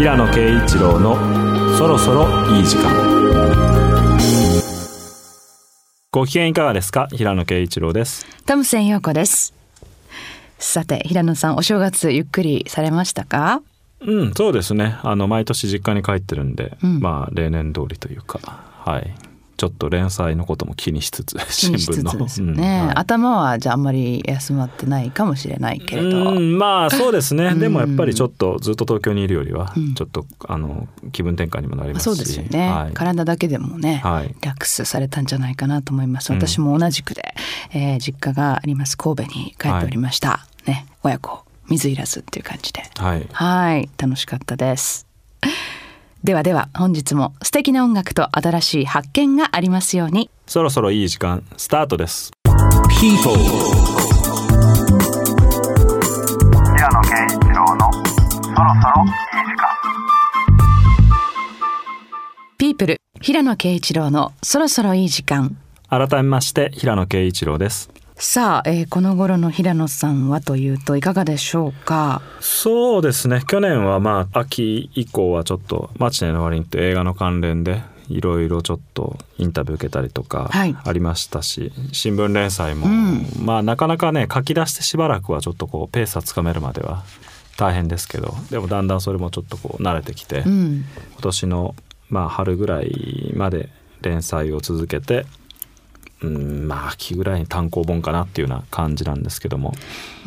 平野啓一郎のそろそろいい時間。ご機嫌いかがですか？平野啓一郎です。トムセン陽子です。さて平野さんお正月ゆっくりされましたか？うんそうですね。あの毎年実家に帰ってるんで、うん。まあ例年通りというか。はいちょっと連載のことも気にしつつ気 新聞の。つですよね、うんはい。頭はじゃああんまり休まってないかもしれないけれど、うんまあ そうですね、うん。でもやっぱりちょっとずっと東京にいるよりはうん。ちょっとあの気分転換にもなりますし。そうですよね、はい。体だけでもね、はい。リラックスされたんじゃないかなと思います。うん。私も同じくで、えー実家があります。神戸に帰っておりました、ね親子。水いらずっていう感じで。はい。はい。楽しかったですではでは本日も素敵な音楽と新しい発見がありますように。そろそろいい時間スタートです。People 平野啓一郎のそろそろいい時間ピープル平野啓一郎のそろそろいい時間。改めまして平野啓一郎ですさあ、えーこの頃の平野さんはというといかがでしょうか？そうですね。去年はまあ秋以降はちょっと「マチネの割に」って映画の関連でいろいろちょっとインタビュー受けたりとかはい。ありましたし、新聞連載も、うん。まあなかなかね書き出してしばらくはちょっとこうペースはつかめるまでは大変ですけどでもだんだんそれもちょっとこう慣れてきて、今うん。年のまあ春ぐらいまで連載を続けてうんまあ秋ぐらいに単行本かなっていうような感じなんですけども。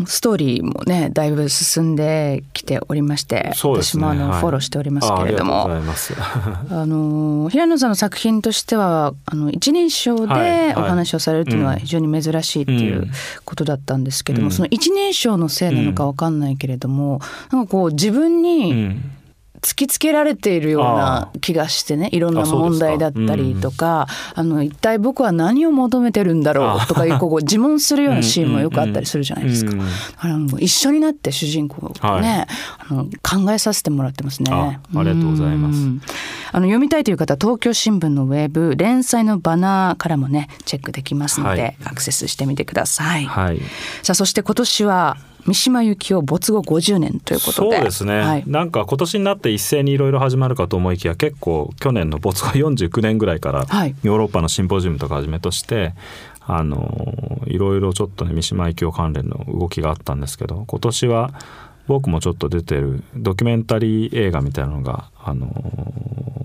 ストーリーもねだいぶ進んできておりまして、ね。私もあの、はい。フォローしておりますけれども。あの平野さんの作品としてはあの一人称はいはい。でお話をされるっていうのはうん。非常に珍しいっていううん。ことだったんですけども、うん。その一人称のせいなのかわかんないけれども、なんかこう自分うにん突きつけられているようあな気がしてねいろんな問題だったりとかあの一体僕は何を求めてるんだろうとかいうこう自問するようなシーンもよくあったりするじゃないですか。うんあの一緒になって主人公をね、あの考えさせてもらってますね。あありがとうございます。んあの読みたいという方は東京新聞のウェブ連載のバナーからもねチェックできますので、はい。アクセスしてみてください。はい。さあそして今年は三島由紀夫没後50年ということそうで、ですね、はい、なんか今年になって一斉にいろいろ始まるかと思いきや結構去年の没後49年ぐらいからはい。ヨーロッパのシンポジウムとかはじめとしてあのいろいろちょっとね三島由紀夫関連の動きがあったんですけど今年は僕もちょっと出てるドキュメンタリー映画みたいなのがあの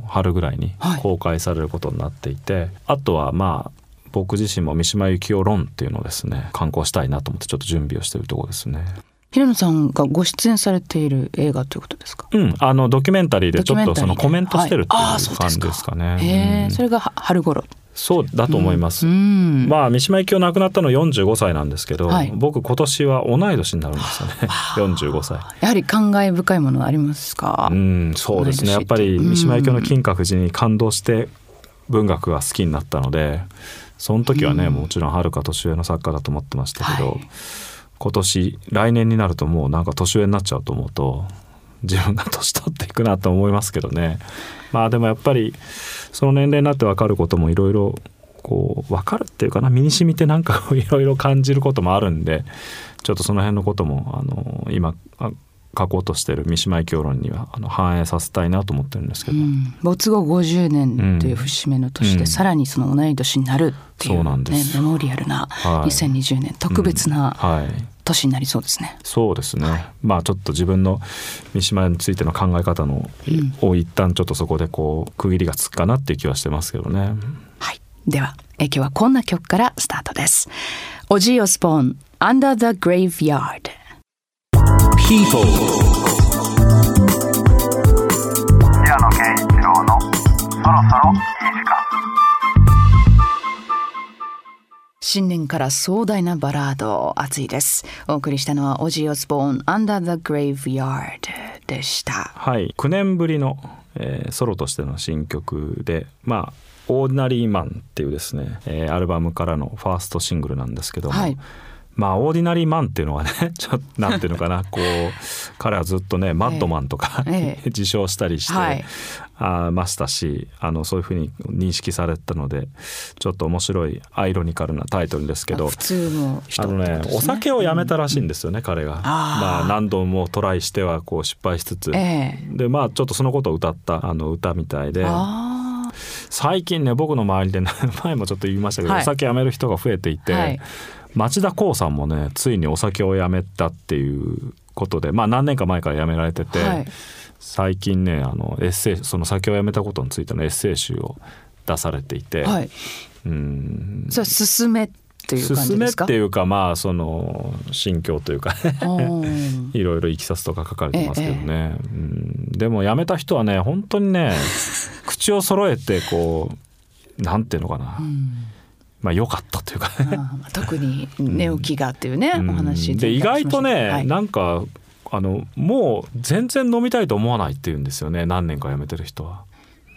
春ぐらいにはい。公開されることになっていて、あとはまあ僕自身も三島由紀夫論っていうのをですね刊行したいなと思ってちょっと準備をしてるところですね。平野さんがご出演されている映画ということですか？うん、あのドキュメンタリーでちょっとそのコメントしてるってはいう感じですかね。へえ、うんそれがは春頃。そうだと思います。うん。まあ三島由紀夫亡くなったの45歳なんですけど、はい僕今年は同い年になるんですよね。45歳。やはり感慨深いものありますか？うん、そうですね。やっぱり三島由紀夫の金閣寺に感動して文学が好きになったので、その時はね、もちろんはるか年上の作家だと思ってましたけど、はい。今年来年になるともうなんか年上になっちゃうと思うと自分が年取っていくなと思いますけどね。まあでもやっぱりその年齢になって分かることもいろいろこう分かるっていうかな身に染みてなんかいろいろ感じることもあるんでちょっとその辺のこともあの今あ書こうとしてる三島由紀夫論にはあの反映させたいなと思ってるんですけど、うん。没後50年という節目の年で、うん。さらにその同い年になるっていう,、ね、す。メモリアルなはい。2020年特別なはい。年になりそうですね。そうですね、まあちょっと自分の三島についての考え方の、うんを一旦ちょっとそこでこう区切りがつくかなっていう気はしてますけどね。はい、ではえ今日はこんな曲からスタートです。オジー・オスポーン Under the Graveyard People. 平野啓一郎のそろそろいい時間新年から壮大なバラード熱いです。お送りしたのはオジー・オスボーン Under the Graveyard でした。はい、9年ぶりの、えーソロとしての新曲でまあ「オーディナリーマン」っていうですね、えーアルバムからのファーストシングルなんですけども、はいまあオーディナリーマンっていうのはね ちょっとなんていうのかな こう彼はずっとねマッドマンとか、ええ。自称したりして、はい。あましたしあのそういうふうに認識されてたのでちょっと面白いアイロニカルなタイトルですけど普通の人あのねお酒をやめたらしいんですよね、彼が。まあ何度もトライしてはこう失敗しつつ、ええ。でまあちょっとそのことを歌ったあの歌みたいであ最近ね僕の周りでね前もちょっと言いましたけど、はい。お酒やめる人が増えていて、はい町田光さんもねついにお酒をやめたっていうことでまあ何年か前からやめられてて、はい。最近ねあのエッセイその酒をやめたことについてのエッセイ集を出されていて、あはい。うん。それ進めっていう感じ進めっですかていうかまあその心境というか いろいろいきさつとか書かれてますけどね、うん、でも辞めた人はね本当にね 口を揃えてこうなんていうのかな、まあ良かったというか。特に寝起きがっていうね、うん。お話で意外とね、はい。なんかあのもう全然飲みたいと思わないっていうんですよね何年か辞めてる人は。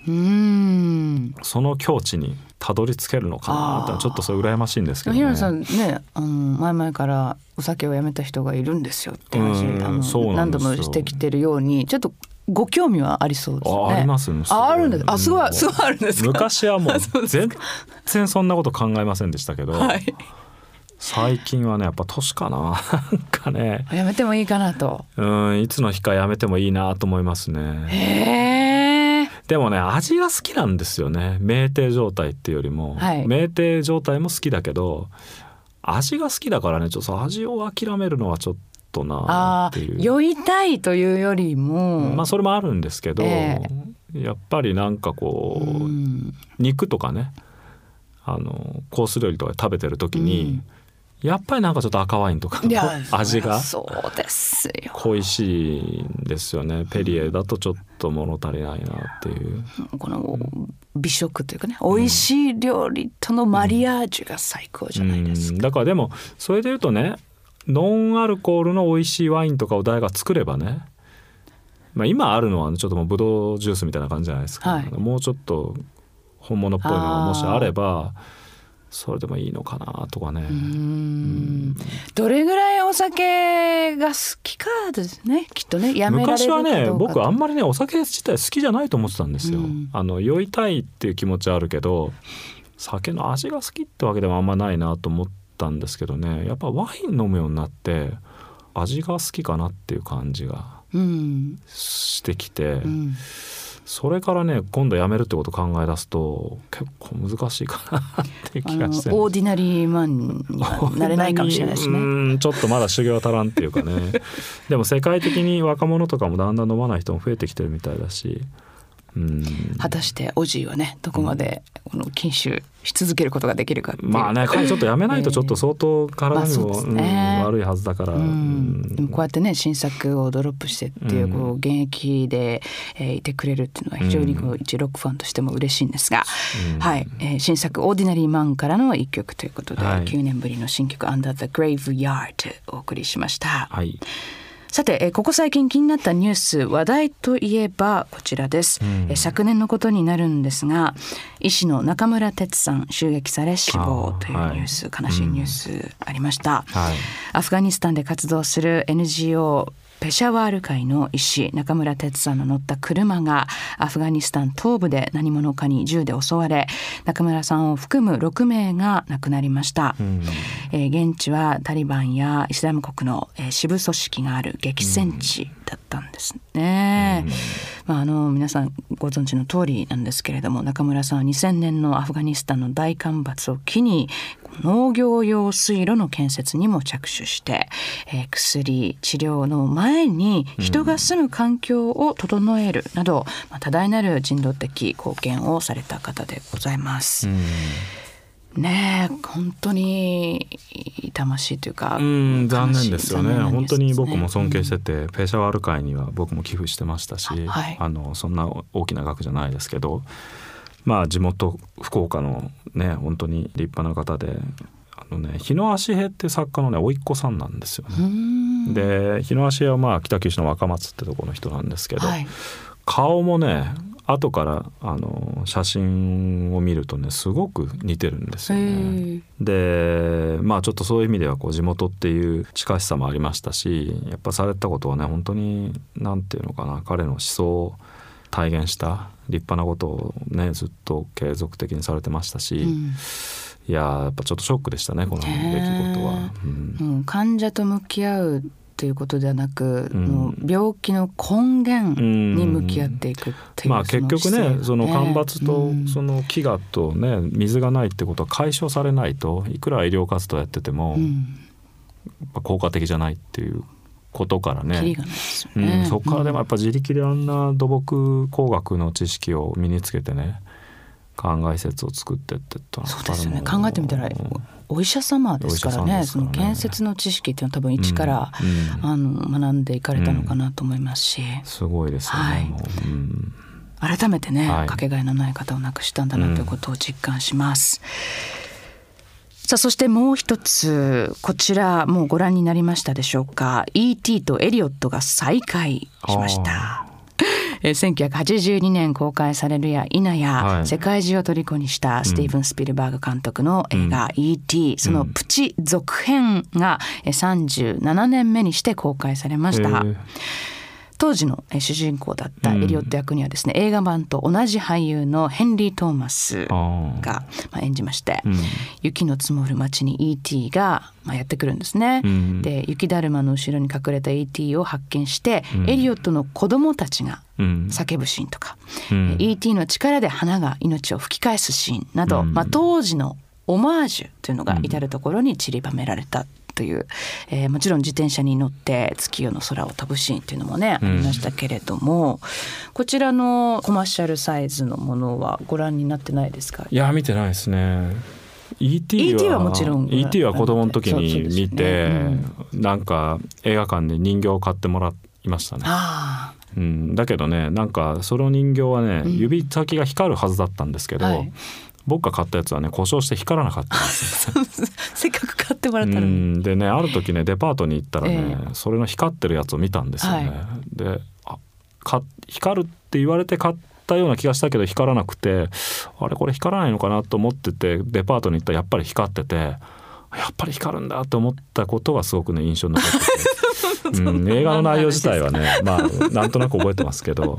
うーん。その境地にたどり着けるのかなってちょっとそれ羨ましいんですけどね。平野さんねあの前々からお酒をやめた人がいるんですよって話うんあの何度もしてきてるようにちょっとご興味はありそうですね。あありますね。ああるんです。あすごうんいすごいあるんですか？昔はもう 全然そんなこと考えませんでしたけど、はい。最近はねやっぱ年かな なんかねやめてもいいかなと。うんいつの日かやめてもいいなと思いますね。へえ。でもね味が好きなんですよね酩酊状態っていうよりも、はい酩酊状態も好きだけど味が好きだからねちょっと味を諦めるのはちょっとなああっていう。酔いたいというよりも。まあそれもあるんですけど、えやっぱりなんかこう、うん肉とかねあのコース料理とかで食べてる時に、やっぱりなんかちょっと赤ワインとかの 味がそうですよ。恋しいんですよねペリエだとちょっと物足りないなっていう。この美食というかね、美味しい料理とのマリアージュが最高じゃないですか。うんだからでもそれで言うとねノンアルコールの美味しいワインとかを誰が作ればね、まあ、今あるのはちょっともうブドウジュースみたいな感じじゃないですか、はい。もうちょっと本物っぽいのがもしあればそれでもいいのかなとかね。うん。どれぐらいお酒が好きかですね。きっとねやめられるか。昔はね僕あんまりねお酒自体好きじゃないと思ってたんですよ。うん。あの酔いたいっていう気持ちはあるけど酒の味が好きってわけでもあんまないなと思ったんですけどねやっぱワイン飲むようになって味が好きかなっていう感じがうんしてきて、うんそれからね今度やめるってことを考え出すと結構難しいかなって気がして。オーディナリーマンにはなれないかもしれないしね。うんちょっとまだ修行足らんっていうかねでも世界的に若者とかもだんだん飲まない人も増えてきてるみたいだしうん果たしてオジーはねどこまでこの禁酒し続けることができるかっていう。まあね彼ちょっとやめないとちょっと相当体にも、ね。うん悪いはずだから、うん、でもこうやってね新作をドロップしてっていううんこう現役で、えーいてくれるっていうのは非常にこう一ロックファンとしても嬉しいんですが、うん。はい、えー新作「オーディナリーマン」からの一曲ということで、はい。9年ぶりの新曲「Under the Graveyard」お送りしました。はいさて、えーここ最近気になったニュース話題といえばこちらです、うん。えー昨年のことになるんですが医師の中村哲さん襲撃され死亡というニュース、悲しいニュースありました、はい。アフガニスタンで活動する NGO ペシャワール会の医師中村哲さんの乗った車がアフガニスタン東部で何者かに銃で襲われ中村さんを含む6名が亡くなりました、うん。えー現地はタリバンやイスラム国の、えー支部組織がある激戦地だったんですね。まあ、あの皆さんご存知の通りなんですけれども中村さんは2000年のアフガニスタンの大干ばつを機に農業用水路の建設にも着手して、えー薬治療の前に人が住む環境を整えるなど、まあ、多大なる人道的貢献をされた方でございます。ねえ本当に痛ましいというか、うん残念ですよね。悲しい残念なニュ本当に僕も尊敬してて、ペーシャワール会には僕も寄付してましたし、はい。あのそんな大きな額じゃないですけどまあ地元福岡のね本当に立派な方であのね日野足平って作家のね甥っ子さんなんですようね。んで日野足平はまあ北九州の若松ってところの人なんですけど、はい顔もね後からあの写真を見るとねすごく似てるんですよね。でまあちょっとそういう意味ではこう地元っていう近しさもありましたしやっぱされたことはね本当に何て言うのかな彼の思想を体現した立派なことをねずっと継続的にされてましたし、うん。いやーやっぱちょっとショックでしたねこの出来事は。うん。うん、患者と向き合うということではなく、うん。もう病気の根源に向き合っていくっていう、まあ結局ねその干ばつとうん。その飢餓とね水がないってことは解消されないといくら医療活動やっててもやうん。っぱ効果的じゃないっていうことからね。そこからでもやっぱ自力であんな土木工学の知識を身につけてね考え説を作ってってったらそうですよね。考えてみたらお医者様ですからねね。その建設の知識っていうのは多分一から、うん。うん。あの学んでいかれたのかなと思いますし、すごいですよね、はい。もう、うん。改めてね、はい。かけがえのない方を亡くしたんだなということを実感します。さあそしてもう一つこちらもうご覧になりましたでしょうか E.T. とエリオットが再会しました。えー1982年公開されるや否や、はい世界中を虜にしたスティーブン・スピルバーグ監督の映画「E.T.」そのプチ続編がえー37年目にして公開されました。へー当時のえー主人公だったエリオット役にはですね、映画版と同じ俳優のヘンリー・トーマスがまあ演じまして、うん雪の積もる街に E.T. がまあやってくるんですね。うんで雪だるまの後ろに隠れた E.T. を発見して、うんエリオットの子供たちがうん叫ぶシーンとか、うん E.T. の力で花が命を吹き返すシーンなど、うんまあ、当時のオマージュというのが至る所に散りばめられたという、えーもちろん自転車に乗って月夜の空を飛ぶシーンというのもね、うん。ありましたけれどもこちらのコマーシャルサイズのものはご覧になってないですか？いや見てないですね。E.T. は E.T. はもちろん E.T. は子供の時に見て、そうそうですなんか映画館で人形を買ってもらいましたね、あうん、だけどねなんかその人形はね、うん。指先が光るはずだったんですけど、はい僕が買ったやつはね故障して光らなかった。んですよあせっかく買ってもらったうのに。ん。でねある時ねデパートに行ったらね、えそれの光ってるやつを見たんですよね。はい。であか光るって言われて買ったような気がしたけど光らなくてあれこれ光らないのかなと思っててデパートに行ったらやっぱり光っててやっぱり光るんだと思ったことがすごくね印象に残ってて、うん、映画の内容自体はねまあなんとなく覚えてますけど、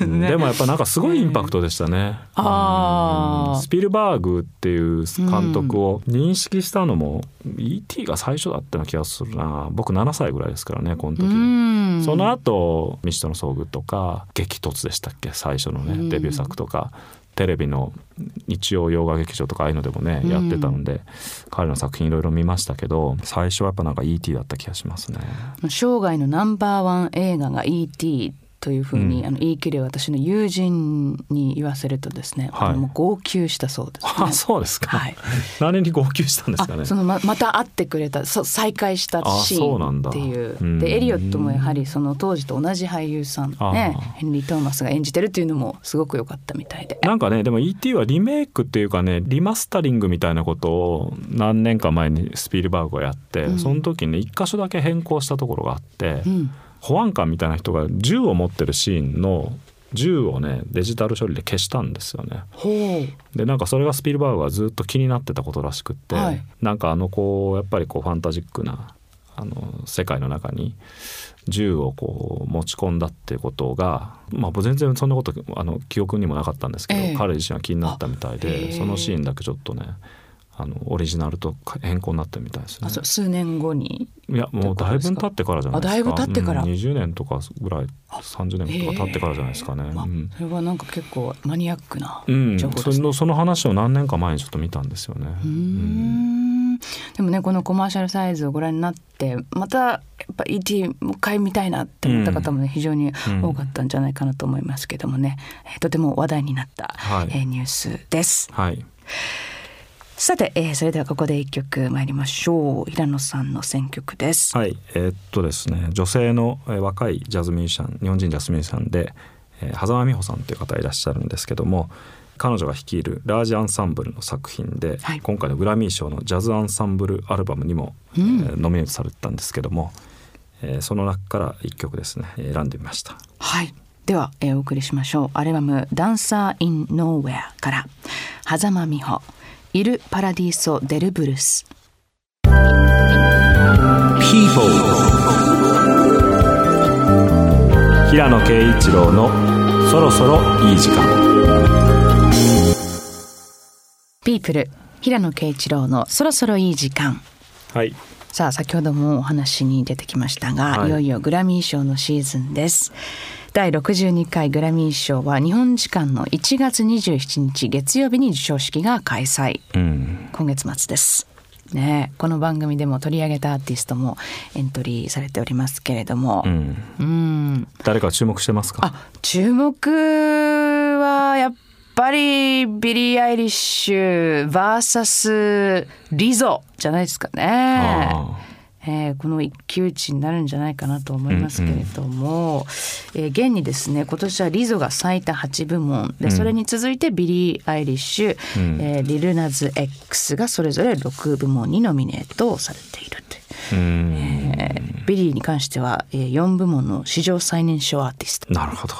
うん。でもやっぱなんかすごいインパクトでしたね。あー。うん。スピルバーグっていう監督を認識したのも E.T. が最初だったような気がするな。僕7歳ぐらいですからねこの時。うん。その後未知との遭遇とか激突でしたっけ？最初のね、うん。デビュー作とかテレビの日曜洋画劇場とかああいうのでもね、うんやってたので彼の作品いろいろ見ましたけど最初はやっぱなんか E.T. だった気がしますね。生涯のナンバーワン映画が E.T. というふうに、うん。あの言い切る私の友人に言わせるとですね、はい。あのもう号泣したそうです、ね。あそうですか、はい。何に号泣したんですかね。あそのままた会ってくれたそう再会したシあそうなんだーンっていう。うんでエリオットもやはりその当時と同じ俳優さんあねヘンリー・トーマスが演じてるっていうのもすごく良かったみたいで。なんかねでも E.T. はリメイクっていうかねリマスタリングみたいなことを何年か前にスピルバーグがやって、うん。その時にね一箇所だけ変更したところがあって、うん保安官みたいな人が銃を持ってるシーンの銃をねデジタル処理で消したんですよね。でなんかそれがスピルバーグはずっと気になってたことらしくって、はい。なんかあのこうやっぱりこうファンタジックなあの世界の中に銃をこう持ち込んだっていうことが、まあ、全然そんなことあの記憶にもなかったんですけど、ええ。彼自身は気になったみたいでえ。そのシーンだけちょっとねあのオリジナルと変更になってるみたいですね数年後に？いやもうだいぶ経ってからじゃないですか。あだいぶ経ってから？うん、20年とかぐらい30年とか経ってからじゃないですかね。まあうんそれはなんか結構マニアックなうん、情報ですね。そのその話を何年か前にちょっと見たんですよね。うーんでもねこのコマーシャルサイズをご覧になってまたやっぱ ET もう一回見たいなって思った方もね、非常に多かったんじゃないかなと思いますけどもね、えーとても話題になった、はいえーニュースです。はい。さて、えーそれではここで一曲参りましょう。平野さんの選曲です。はい、えーっとですね女性の、えー若いジャズミュージシャン日本人ジャズミュージシャンで、えー、狭間美穂さんという方いらっしゃるんですけども彼女が率いるラージアンサンブルの作品で、はい。今回のグラミー賞のジャズアンサンブルアルバムにも、うん。えーノミネートされてたんですけども、えーその中から一曲ですねえー選んでみました。はい。では、えーお送りしましょう。アルバム「Dancer in Nowhere」から挟間美帆「Il Paradiso del Blues」People. 平野啓一郎のそろそろいい時間。 People。平野啓一郎のそろそろいい時間。はい。さあ先ほどもお話に出てきましたが、はい。い、よいよグラミー賞のシーズンです第62回グラミー賞は日本時間の1月27日月曜日に授賞式が開催。うん。今月末です。ねこの番組でも取り上げたアーティストもエントリーされておりますけれども。うん。うん。誰か注目してますか？あ注目はやっぱりビリー・アイリッシュ VS リゾじゃないですかね。あえーこの一騎打ちになるんじゃないかなと思いますけれども、えー現にですね今年はリゾが最多8部門で、うん。それに続いてビリー・アイリッシュ、うん。えーリルナズ X がそれぞれ6部門にノミネートされているという。うん。えービリーに関しては、えー4部門の史上最年少アーティスト。なるほど、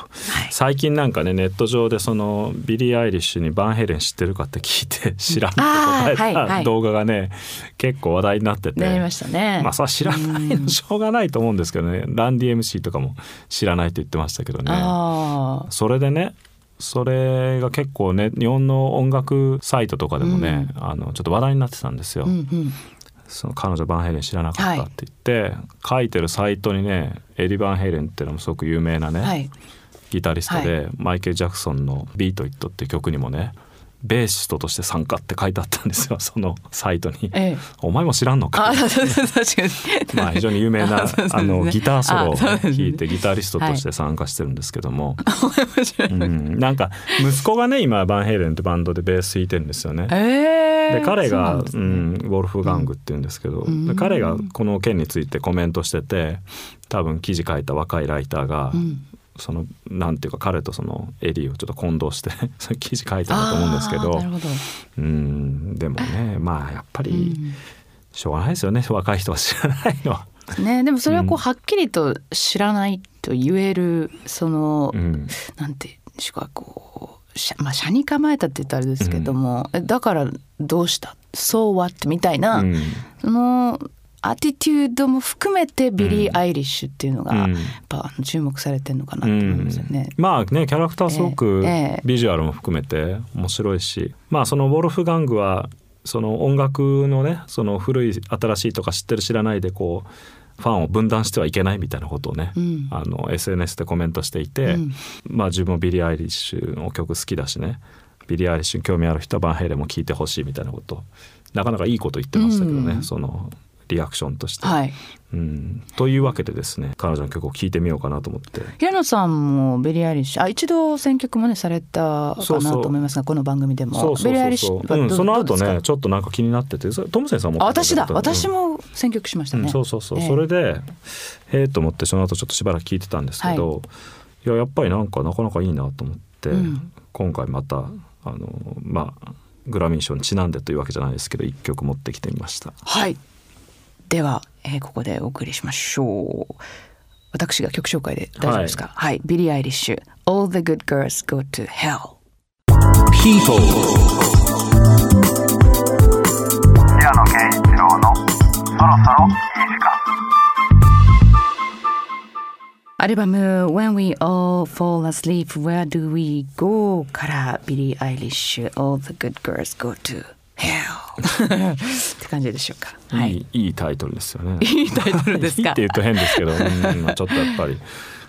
最近なんかねネット上でそのビリー・アイリッシュにバンヘイレン知ってるかって聞いて知らんって答えあーはいはい。た動画がね結構話題になってて。なりましたね。まあそれは知らないのしょうがないと思うんですけどね。ランディ MC とかも知らないと言ってましたけどね。それでねそれが結構ね日本の音楽サイトとかでもね、あのちょっと話題になってたんですよ。うんうん。その彼女バンヘイレン知らなかったって言って、書いてるサイトにねエディ・バンヘイレンっていうのもすごく有名なね、はい。ギタリストで、マイケル・ジャクソンの「ビート・イット」っていう曲にもねベーシストとして参加って書いてあったんですよ そのサイトに。ええ。お前も知らんのか？まあ非常に有名なねあのギターソロを弾いてギタリストとして参加してるんですけども、面白い。うん、なんか息子がね今バンヘイレンってバンドでベース弾いてるんですよね。ええ。で彼がう、そうなんウォルフガングっていうんですけど、んで彼がこの件についてコメントしてて多分記事書いた若いライターが、うんそのなんていうか彼とそのエディをちょっと混同して 記事書いたんだと思うんですけど。あーなるほど。うんでもね まあやっぱうりん。しょうがないですよね若い人は知らないのは。ね、でもそれはこううん。はっきりと知らないと言えるその、うん。なんていうんでしょうかこうしゃまあ斜に構えたって言ったらあれですけども、えだからどうした「So what」ってみたいな、うん。その attitude も含めてビリー・アイリッシュっていうのが、うん。やっぱ注目されてるのかなと思いますよね。まあねキャラクターすごくビジュアルも含めて面白いし、まあそのウォルフガングはその音楽のねその古い新しいとか知ってる知らないでこうファンを分断してはいけないみたいなことをね、うん。あの SNS でコメントしていて、うん。まあ自分もビリー・アイリッシュの曲好きだしねビリー・アイリッシュに興味ある人はバンヘイレンも聴いてほしいみたいなことなかなかいいこと言ってましたけどね、うん。そのリアクションとして。はい、うん、というわけでですね彼女の曲を聴いてみようかなと思って。平野さんもビリー・アイリッシュあ一度選曲もねされたかなと思いますがこの番組でも。そうそうビリー・アイリッシュうん、その後ねちょっとなんか気になっててトムセンさんも。あ私だ。私も、も選曲しましたね、うんそうそうそう、ええ。それでええと思ってその後ちょっとしばらく聞いてたんですけど、い、ややっぱりなんかなかなかいいなと思って、うん。今回またあのまあグラミー賞にちなんでというわけじゃないですけど一曲持ってきてみました。はいでは、えーここでお送りしましょう私が曲紹介で大丈夫ですかはい、ビリー・アイリッシュ「All the good girls go to hell People. 平野啓一郎のそろそろいい時間」アルバム「When We All Fall Asleep Where Do We Go」からビリー・アイリッシュ「All the good girls go to hell」って感じでしょうか。はい。いいいいタイトルですよね。いいタイトルですか。いいって言うと変ですけど、うんまあちょっとやっぱり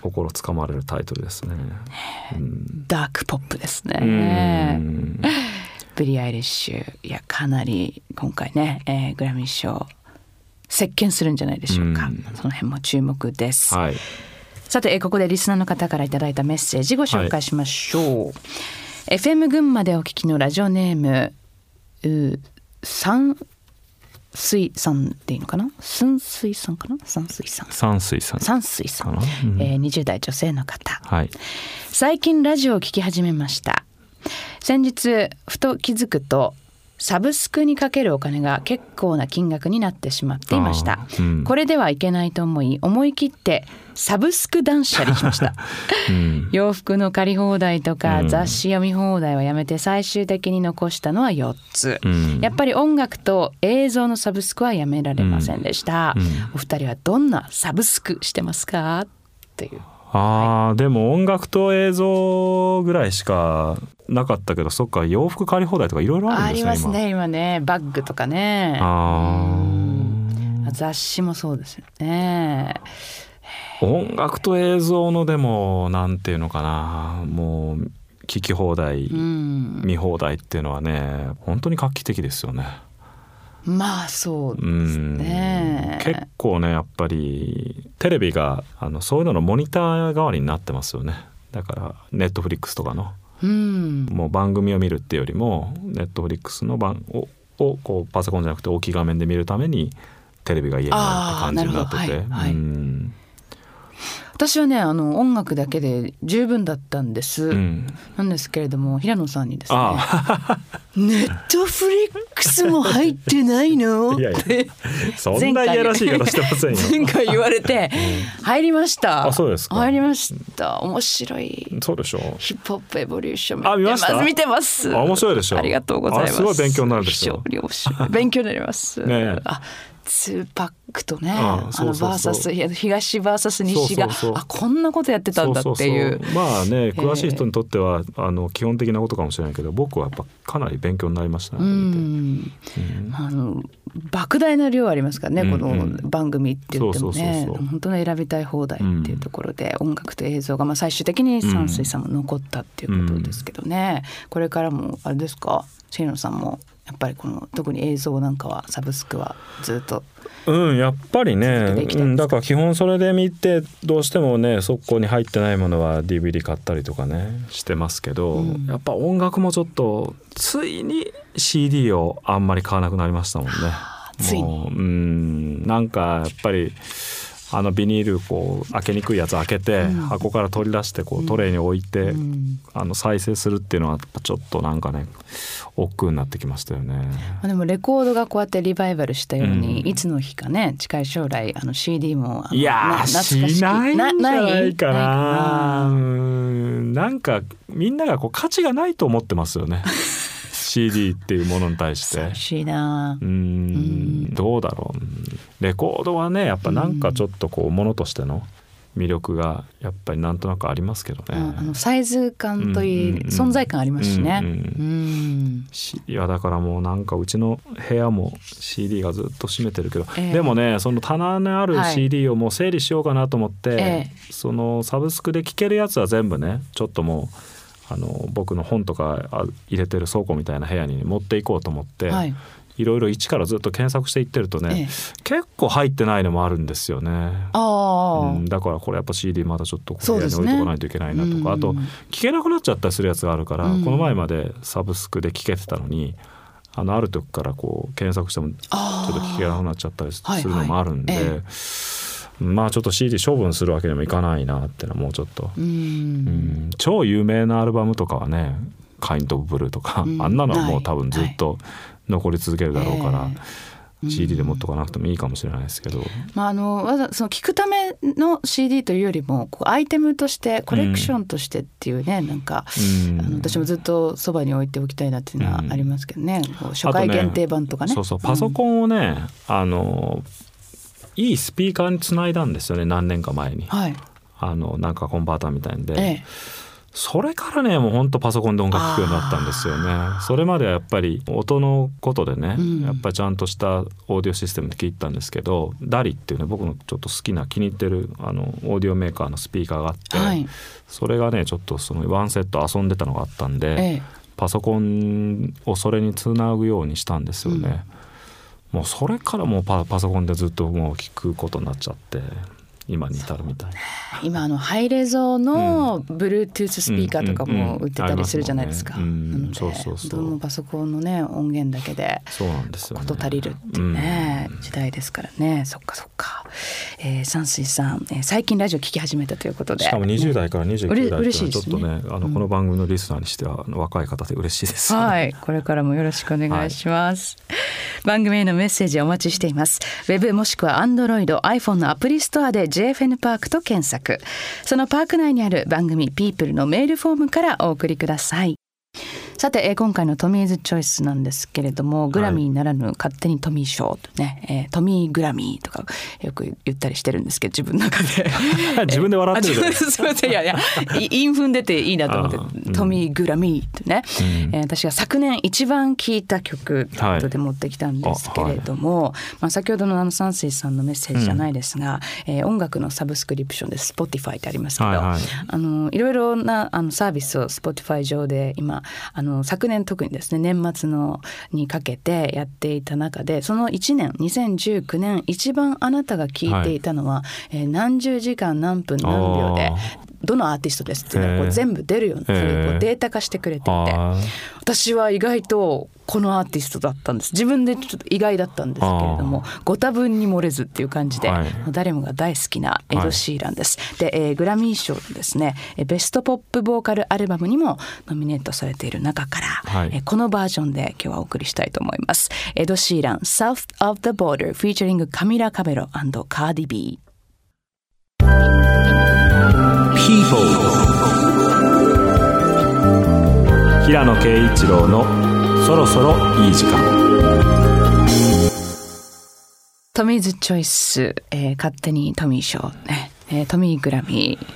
心つかまれるタイトルですね。うんダークポップですうねん。ビリー・アイリッシュいやかなり今回ね、えーグラミー賞席巻するんじゃないでしょうか、うん。その辺も注目です、はい。さてえーここでリスナーの方からいただいたメッセージご紹介しましょう、FM 群馬でお聞きのラジオネームう三水さんでいいのかな？sun 水さんかな？山水さん。山水さん。山水さん、かな？うん。えー20代女性の方はい。最近ラジオを聞き始めました。先日ふと気づくとサブスクにかけるお金が結構な金額になってしまっていました。うん。これではいけないと思い思い切ってサブスク断捨離しました。うん。洋服の借り放題とかうん。雑誌読み放題はやめて最終的に残したのは4つ、うん。やっぱり音楽と映像のサブスクはやめられませんでした、うん。お二人はどんなサブスクしてますか？っていうあーでも音楽と映像ぐらいしかなかったけどそっか洋服借り放題とかいろいろあるんありですねますね今。ね。バッグとかね。今あー。雑誌もそうですよね。音楽と映像のでもなんていうのかな。もう聞き放題、うん。見放題っていうのはね本当に画期的ですよね。まあそうでうすん。ね結構ねやっぱりテレビがあのそういうののモニター代わりになってますよね。だからネットフリックスとかの。うんもう番組を見るっていうよりもネットフリックスの番ををこうパソコンじゃなくて大きい画面で見るためにテレビが家にあるって感じになっててうん私はねあの音楽だけで十分だったんです、うん。なんですけれども平野さんにですねあ ネットフリックスも入ってないの？って。そんないやらしい方してませんよ。前回言われて入りました。あそうですか。入りました。面白い。そうでしょヒップホップエボリューションあ見ました？見てます。あ面白いでしょありがとうございます。あすごい勉強になるでしょ非常に面白い勉強になります。ねえ。あツーパックとねああのバーサス東バーサス西があこんなことやってたんだっていう。まあね詳しい人にとってはあの基本的なことかもしれないけど僕はやっぱかなり勉強になりましたね。うん。うん。あの莫大な量ありますからね、うんこの番組って言ってもね。本当に選びたい放題っていうところで、音楽と映像が、まあ、最終的に山水さんも残ったっていうことですけどね、これからもあれですか？重野さんもやっぱりこの特に映像なんかはサブスクはずっとうん、やっぱりね、うん、だから基本それで見てどうしてもね速攻に入ってないものは DVD 買ったりとかねしてますけど、うん。やっぱ音楽もちょっとついに CD をあんまり買わなくなりましたもんね。ついに。うんなんかやっぱりあのビニールこう開けにくいやつ開けて、うん。箱から取り出してこうトレイに置いて、うん。あの再生するっていうのはちょっとなんかね億劫になってきましたよね。まあでもレコードがこうやってリバイバルしたように、うん。いつの日かね近い将来あの CD もあのいやなーしないんじゃないかな。うん。なんかみんながこう価値がないと思ってますよね CD っていうものに対して。寂しいな。うーん。どうだろう。レコードはねやっぱなんかちょっとこうものとしての魅力がやっぱりなんとなくありますけどね、うんあのサイズ感といい、うんうんうん存在感ありますしね。うんうんうん、CD はだからもうなんかうちの部屋も CD がずっと占めてるけど、ええ。でもねその棚にあるはい。CD をもう整理しようかなと思って、え。そのサブスクで聴けるやつは全部ねちょっともうあの僕の本とかあ入れてる倉庫みたいな部屋に持っていこうと思って、はい。いろいろ一からずっと検索していってるとね、ええ。結構入ってないのもあるんですよね。うん、だからこれやっぱ CD まだちょっとこ部屋に置いとかないといけないなとか、うん。あと聞けなくなっちゃったりするやつがあるから、うん。この前までサブスクで聞けてたのにあのある時からこう検索してもちょっと聞けなくなっちゃったりすはいるのもあるんで、はい。えまあちょっと CD 処分するわけにもいかないなってのはもうちょっと、うん。うん。超有名なアルバムとかはね「カインド・オブ・ブルー」とか、うん。あんなのはもはい。う多分ずっと残り続けるだろうから、ええ。CD で持っとかなくてもいいかもしれないですけど。まあ、あのわざその聞くための CD というよりもこうアイテムとしてコレクションとしてっていうね、なんか、うん。あの私もずっとそばに置いておきたいなっていうのはありますけどね、こう初回限定版とかね。そうそうパソコンをね、あのいいスピーカーにつないだんですよね何年か前に。はい。あのなんかコンバーターみたいんで、ええ。それからねもうほんとパソコンで音楽聴くようになったんですよね。それまではやっぱり音のことでね、うん。やっぱりちゃんとしたオーディオシステムで聞いてたんですけどダリっていうね僕のちょっと好きな気に入ってるあのオーディオメーカーのスピーカーがあって、はい。それがねちょっとそのワンセット遊んでたのがあったんで、ええ。パソコンをそれにつなぐようにしたんですよね、もうそれからもうパパソコンでずっともう聞くことになっちゃって今に至るみたいな。今あのハイレゾの Bluetooth スピーカーとかも売ってたりするじゃないですか。うんうんうんなのでそうそうそう。パソコンのね音源だけでそうなんですよね。事足りるっていうね、時代ですからねそっかそっか、えー、山水さん、えー、最近ラジオ聞き始めたということでしかも20代から29代ってちょっとねあのこの番組のリスナーにしてはあの若い方で嬉しいです、はい、これからもよろしくお願いします。番組へのメッセージお待ちしています。ウェブもしくは Android、iPhone のアプリストアで JFN パークと検索。そのパーク内にある番組 People のメールフォームからお送りください。さて、えー今回のトミーズチョイスなんですけれどもグラミーならぬ勝手にトミー賞とね、えートミーグラミーとかよく言ったりしてるんですけど自分の中で。自分で笑ってるすい。ませんいやいやい韻踏んでていいなと思ってあうん。トミーグラミーってね、うん。えー私が昨年一番聴いた曲ということで持ってきたんですけれども、まあ、先ほどのあの山水さんのメッセージじゃないですが、えー音楽のサブスクリプションで Spotify ってありますけど、はいはい。あのいろいろなあのサービスを Spotify 上で今あの昨年特にですね年末のにかけてやっていた中でその1年2019年一番あなたが聞いていたのは、えー何十時間何分何秒でどのアーティストですっていうのがこう全部出るようにそれをこうデータ化してくれていてあ私は意外とこのアーティストだったんです。自分でちょっと意外だったんですけれどもご多分に漏れずっていう感じで、はい。誰もが大好きなエド・シーランです。で、えーグラミー賞のですねえーベストポップボーカルアルバムにもノミネートされている中から、はい。えーこのバージョンで今日はお送りしたいと思います。エド・シーラン South of the Border featuring カミラ・カベロカーディビー People. 平野啓一郎のそろそろいい時間。トミーズチョイス、えー勝手にトミー賞ね、えートミーグラミー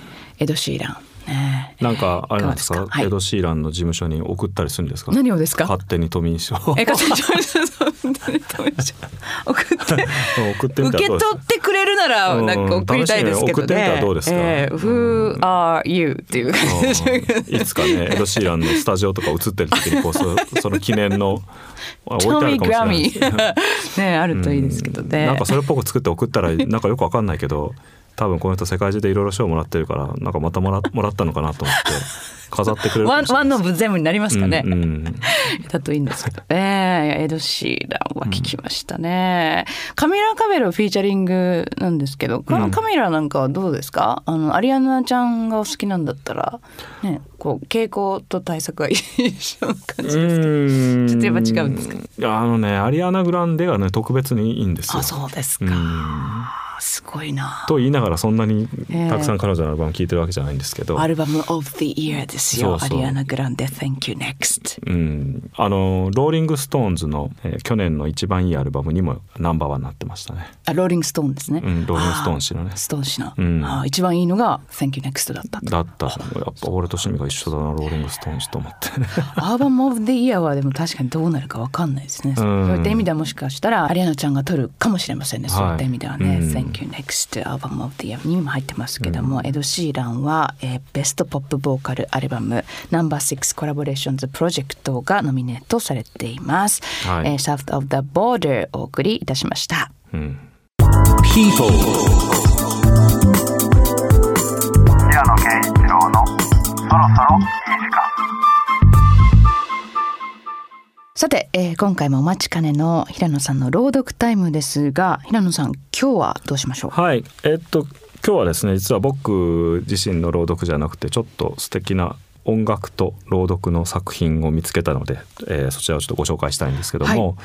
エド・シーラン、ね、なんかあれなんですか？いかがですか？はい。エド・シーランの事務所に送ったりするんですか？何をですか？勝手にトミー賞。え勝手にトミー賞。送って。送ってみた受けらどうです取ってくれるならうん。なんか送りたいですけどね。らどうですか？えー Who are you? っていう感じ。でしょうけいつかねエド・シーランのスタジオとか映ってる時にこうそ その記念のあ置いてあるかもしれないラミですねー。ねあるといいですけどね。なんかそれっぽく作って送ったらなんかよくわかんないけど多分この人世界中でいろいろ賞もらってるからなんかまたもらもらったのかなと思って飾ってくれるかワンワンの全部になりますかね、うんうん。だといいんですけどね。エド・シーランは聞きましたね、カミラ・カベロフィーチャリングなんですけどこのカミラなんかはどうですか、あのアリアナちゃんがお好きなんだったらねこう傾向と対策が一緒な感じですちょっとやっぱ違うんですか？いやあのねアリアナ・グランデがね特別にいいんですよ。あ。そうですか、うん。すごいな。と言いながらそんなにええたくさん彼女のアルバム聴いてるわけじゃないんですけど、アルバム of the year ですよ。そうそう。アリアナ・グランデ Thank you next. うん、あのローリング・ストーンズの、えー去年の一番いいアルバムにもナンバーワンになってましたね。あローリング・ストーンですね、うんローリングストーン誌のね。あストーン誌の、うん。あ一番いいのが Thank you next だったと。だったやっぱ俺と趣味が一緒だなローリング・ストーン誌と思って。 Album of the Year はでも確かにどうなるかわかんないですね。ん。そういった意味ではもしかしたらアリアナちゃんが取るかもしれませんね。はい。そういった意味ではね。うん。Thank you next アーバム・オブ・デ・イヤーにも入ってますけども、エド・シーランは、えーベストポップボーカルアルバム No.6 コラボレーションズプロジェクトがノミネートされています。はいえー South of the Border お送りいたしました。うん、People. 平野啓一郎のそろそろいい時間さて、えー今回もお待ちかねの平野さんの朗読タイムですが、平野さん今日はどうしましょう？はいえっと今日はですね実は僕自身の朗読じゃなくてちょっと素敵な音楽と朗読の作品を見つけたので、えーそちらをちょっとご紹介したいんですけども、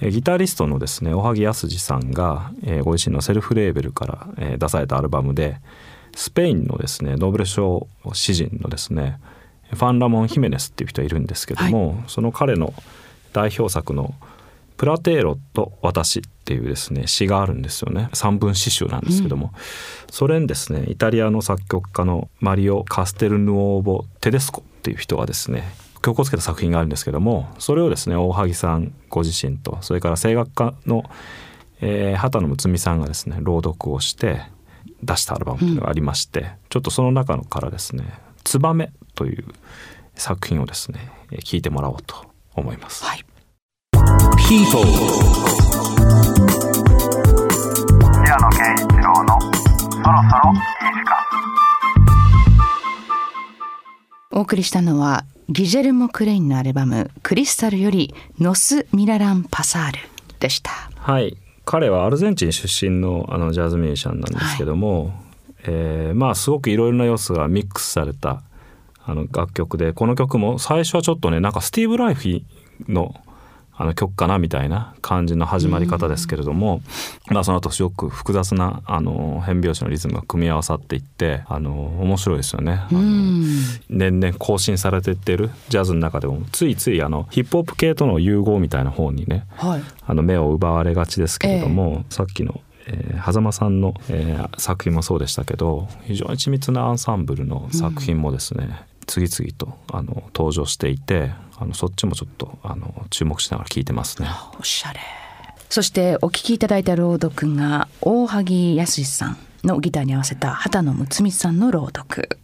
えーギタリストのですねおはぎやすじさんが、えーご自身のセルフレーベルから、えー出されたアルバムでスペインのですねノーベル賞詩人のですねファン・ラモン・ヒメネスっていう人がいるんですけども、その彼の代表作の「プラテーロと私」っていうですね詩があるんですよね三文詩集なんですけども、それにですねイタリアの作曲家のマリオ・カステルヌオーボ・テデスコっていう人がですね曲をつけた作品があるんですけどもそれをですね大萩さんご自身とそれから声楽家の、えー畑野睦美さんがですね朗読をして出したアルバムというのがありまして、ちょっとその中からですね「ツバメ」という作品をですねえー聞いてもらおうと思います。はい。People. 平野啓一郎のそろそろいい時間お送りしたのはギジェルモ・クレインのアルバム「クリスタル」より「ノス・ミララン・パサール」でした。はい彼はアルゼンチン出身のあのジャズミュージシャンなんですけども、えーまあすごくいろいろな要素がミックスされたあの楽曲でこの曲も最初はちょっとねなんかスティーブ・ライフィーのあの曲かなみたいな感じの始まり方ですけれども、まあその後すごく複雑なあの変拍子のリズムが組み合わさっていってあの面白いですよね。あの年々更新されていってるジャズの中でもついついあのヒップホップ系との融合みたいな方にねはい。あの目を奪われがちですけれども、さっきの、えー、狭間さんの、えー作品もそうでしたけど非常に緻密なアンサンブルの作品もですね、次々とあの登場していてあのそっちもちょっとあの注目しながら聞いてますね。おしゃれそしてお聞きいただいた朗読が大萩康さんのギターに合わせた畑野睦美さんの朗読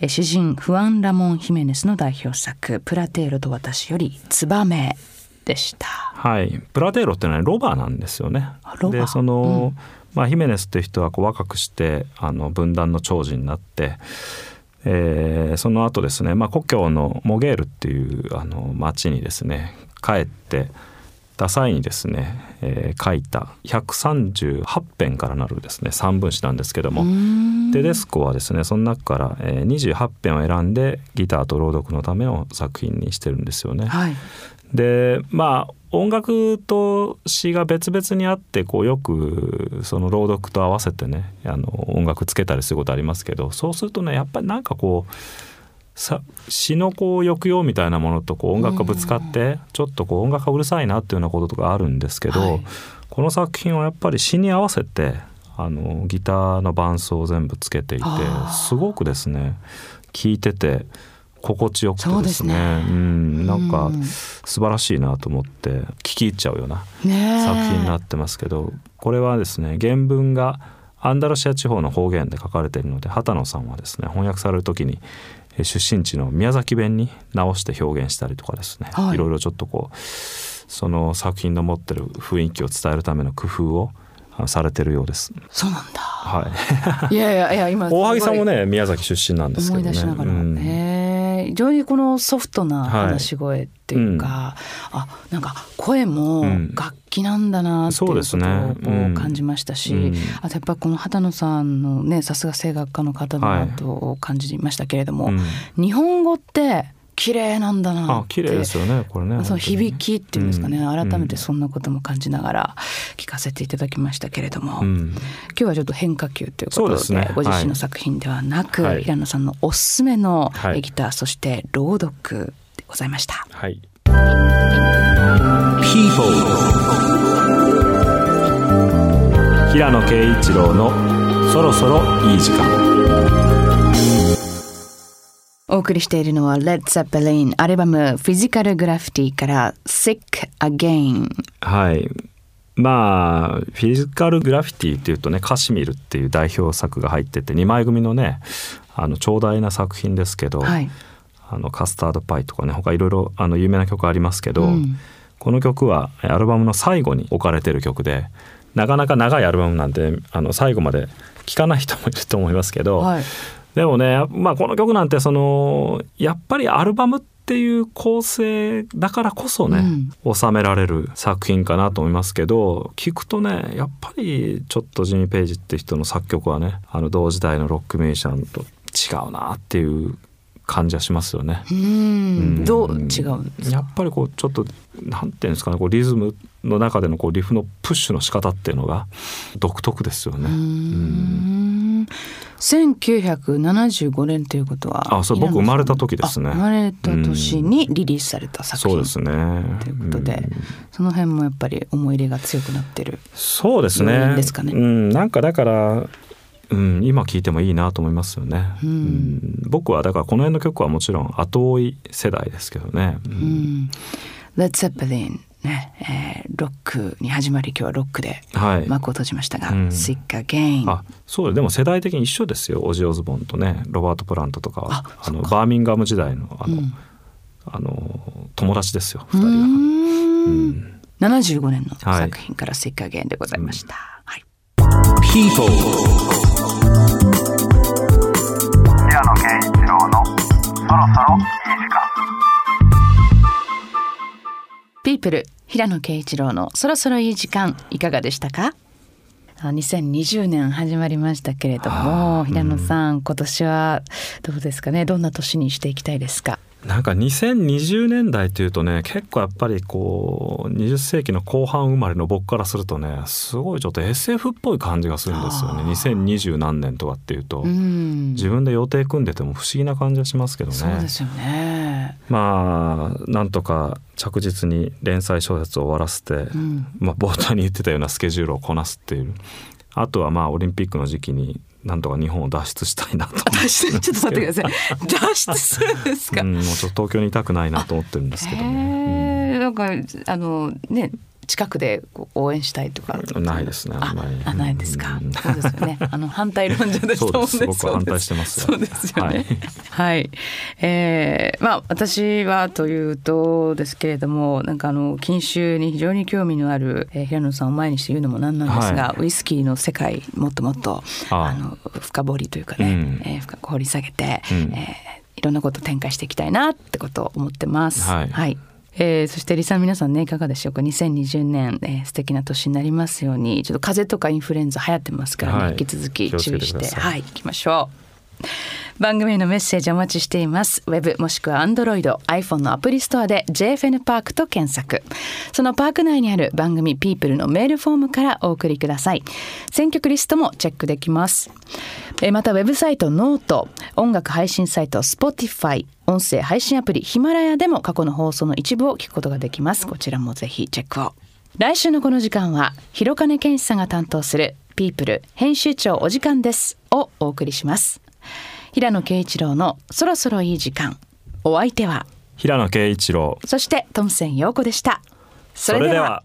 え詩人フアン・ラモン・ヒメネスの代表作「プラテーロと私よりツバメ」でした。はい、プラテーロってのはねロバなんですよねあ。ロバでその、まあ、ヒメネスっていう人はこう若くしてあの分断の長寿になって、えーその後ですね、まあ、故郷のモゲールっていうあの町にですね帰ってた際にですね、えー書いた138編からなるですね3分詩なんですけども。テデスコはですねその中から、えー28編を選んでギターと朗読のための作品にしてるんですよね。はい、でまあ音楽と詩が別々にあってこうよくその朗読と合わせてねあの音楽つけたりすることありますけどそうするとねやっぱりなんかこうさ詩のこう抑揚みたいなものとこう音楽がぶつかってちょっとこう音楽がうるさいなっていうようなこととかあるんですけど、はい。この作品はやっぱり詩に合わせてあのギターの伴奏を全部つけていてすごくですね聴いてて心地よくてですすね。うん。なんかうん。素晴らしいなと思って聞き入っちゃうような作品になってますけどこれはですね原文がアンダルシア地方の方言で書かれているので畑野さんはですね翻訳される時にえー出身地の宮崎弁に直して表現したりとかですね、はい。いろいろちょっとこうその作品の持ってる雰囲気を伝えるための工夫をされてるようです。そうなんだ。はい。いやいやいや今大萩さんもねね宮崎出身なんですけ思どね。い出しながら、うん非常にこのソフトな話し声っていうか、あなんか声もうん。楽器なんだなっていうことをそうですね。うん感じましたし、うん。あとやっぱこの畑野さんのねさすが声楽家の方だなと感じましたけれども、うん。日本語って綺麗なんだなって。あ綺麗ですよねこれね。その響きっていうんですかね、うん改めてそんなことも感じながら聞かせていただきましたけれども、うん。今日はちょっと変化球ということでそうですね。ご自身の作品ではなく、はい。平野さんのおすすめのはい。ギター、そして朗読でございました。はい。People, 平野啓一郎のそろそろいい時間。お送りしているのは Led Zeppelin アルバム「フィジカルグラフィティ」から「Sick Again はい。まあフィジカルグラフィティっていうとねカシミルっていう代表作が入ってて2枚組のねあの長大な作品ですけ」ど、はい、あのカスタードパイとかね他いろいろあの有名な曲ありますけど、うん。この曲はアルバムの最後に置かれてる曲でなかなか長いアルバムなんであの最後まで聴かない人もいると思いますけど、はいでもね、まあ、この曲なんてそのやっぱりアルバムっていう構成だからこそね、収められる作品かなと思いますけど聞くとねやっぱりちょっとジミー・ペイジって人の作曲はねあの同時代のロックミュージシャンと違うなっていう感じはしますよね。うん。うん。どう違うんやっぱりこうちょっとなんていうんですかねこうリズムの中でのこうリフのプッシュの仕方っていうのが独特ですよね。うん1975年ということはあそう僕生まれた時ですね。あ生まれた年にリリースされた作品そうですね。ということで、うん。その辺もやっぱり思い入れが強くなってるそうです要ね。因ですかね。うん、なんかだから、うん、今聞いてもいいなと思いますよね。うん。うん。僕はだからこの辺の曲はもちろん後追い世代ですけどね。ううんん。Led Zeppelin ね、えーロックに始まり今日はロックではい。幕を閉じましたが、うん。Sick Again あそうだでも世代的に一緒ですよ。オジ・オズボーンとねロバート・プラントとかはああのバーミンガム時代のあの,、うん。あの友達ですよう二人が。ーうん。ん75年のはい作品から「Sick Again」でございました。はい、people, 平野啓一郎のそろそろいい時間ープル平野啓一郎のそろそろいい時間いかがでしたか？あ2020年始まりましたけれども平野さん、今年はどうですかね？どんな年にしていきたいですか？なんか2020年代というとね結構やっぱりこう20世紀の後半生まれの僕からするとねすごいちょっと SF っぽい感じがするんですよね。あー。2020何年とかっていうと、うん。自分で予定組んでても不思議な感じがしますけどね。そうですよね。まあなんとか着実に連載小説を終わらせて、うん。まあ、冒頭に言ってたようなスケジュールをこなすっていう。あとはまあオリンピックの時期になんとか日本を脱出したいなと。思って脱出ちょっと待ってください。脱出するんですか、うん、もうちょっと東京にいたくないなと思ってるんですけどね。へえなんかあのね近くで応援したいとか。うんないですね。ああないですか、うん。そうですよね。あの反対論者でしたもんね。そうです。僕は反対してますよ。そうですよね。ははい。い、えーまあ私はというとですけれどもなんかあの禁酒に非常に興味のある、えー平野さんを前にして言うのもなんなんですが、はウイスキーの世界もっともっとあの深掘りというかね、うん。えー深く掘り下げて、うん。えーいろんなことを展開していきたいなってことを思ってます。はいえーそしてリサの皆さんねいかがでしょうか？2020年、えー素敵な年になりますように。ちょっと風邪とかインフルエンザ流行ってますからね、はい。引き続き注意してけてください。はい行きましょう番組へのメッセージお待ちしています。ウェブもしくは Android、iPhone のアプリストアで JFN パークと検索。そのパーク内にある番組 People のメールフォームからお送りください。選曲リストもチェックできます。えまたウェブサイトノート音楽配信サイト Spotify 音声配信アプリヒマラヤでも過去の放送の一部を聞くことができます。こちらもぜひチェックを。来週のこの時間は広金健志さんが担当するピープル編集長お時間です。をお送りします。平野啓一郎のそろそろいい時間お相手は平野啓一郎。そしてトムセン陽子でしたそれでは。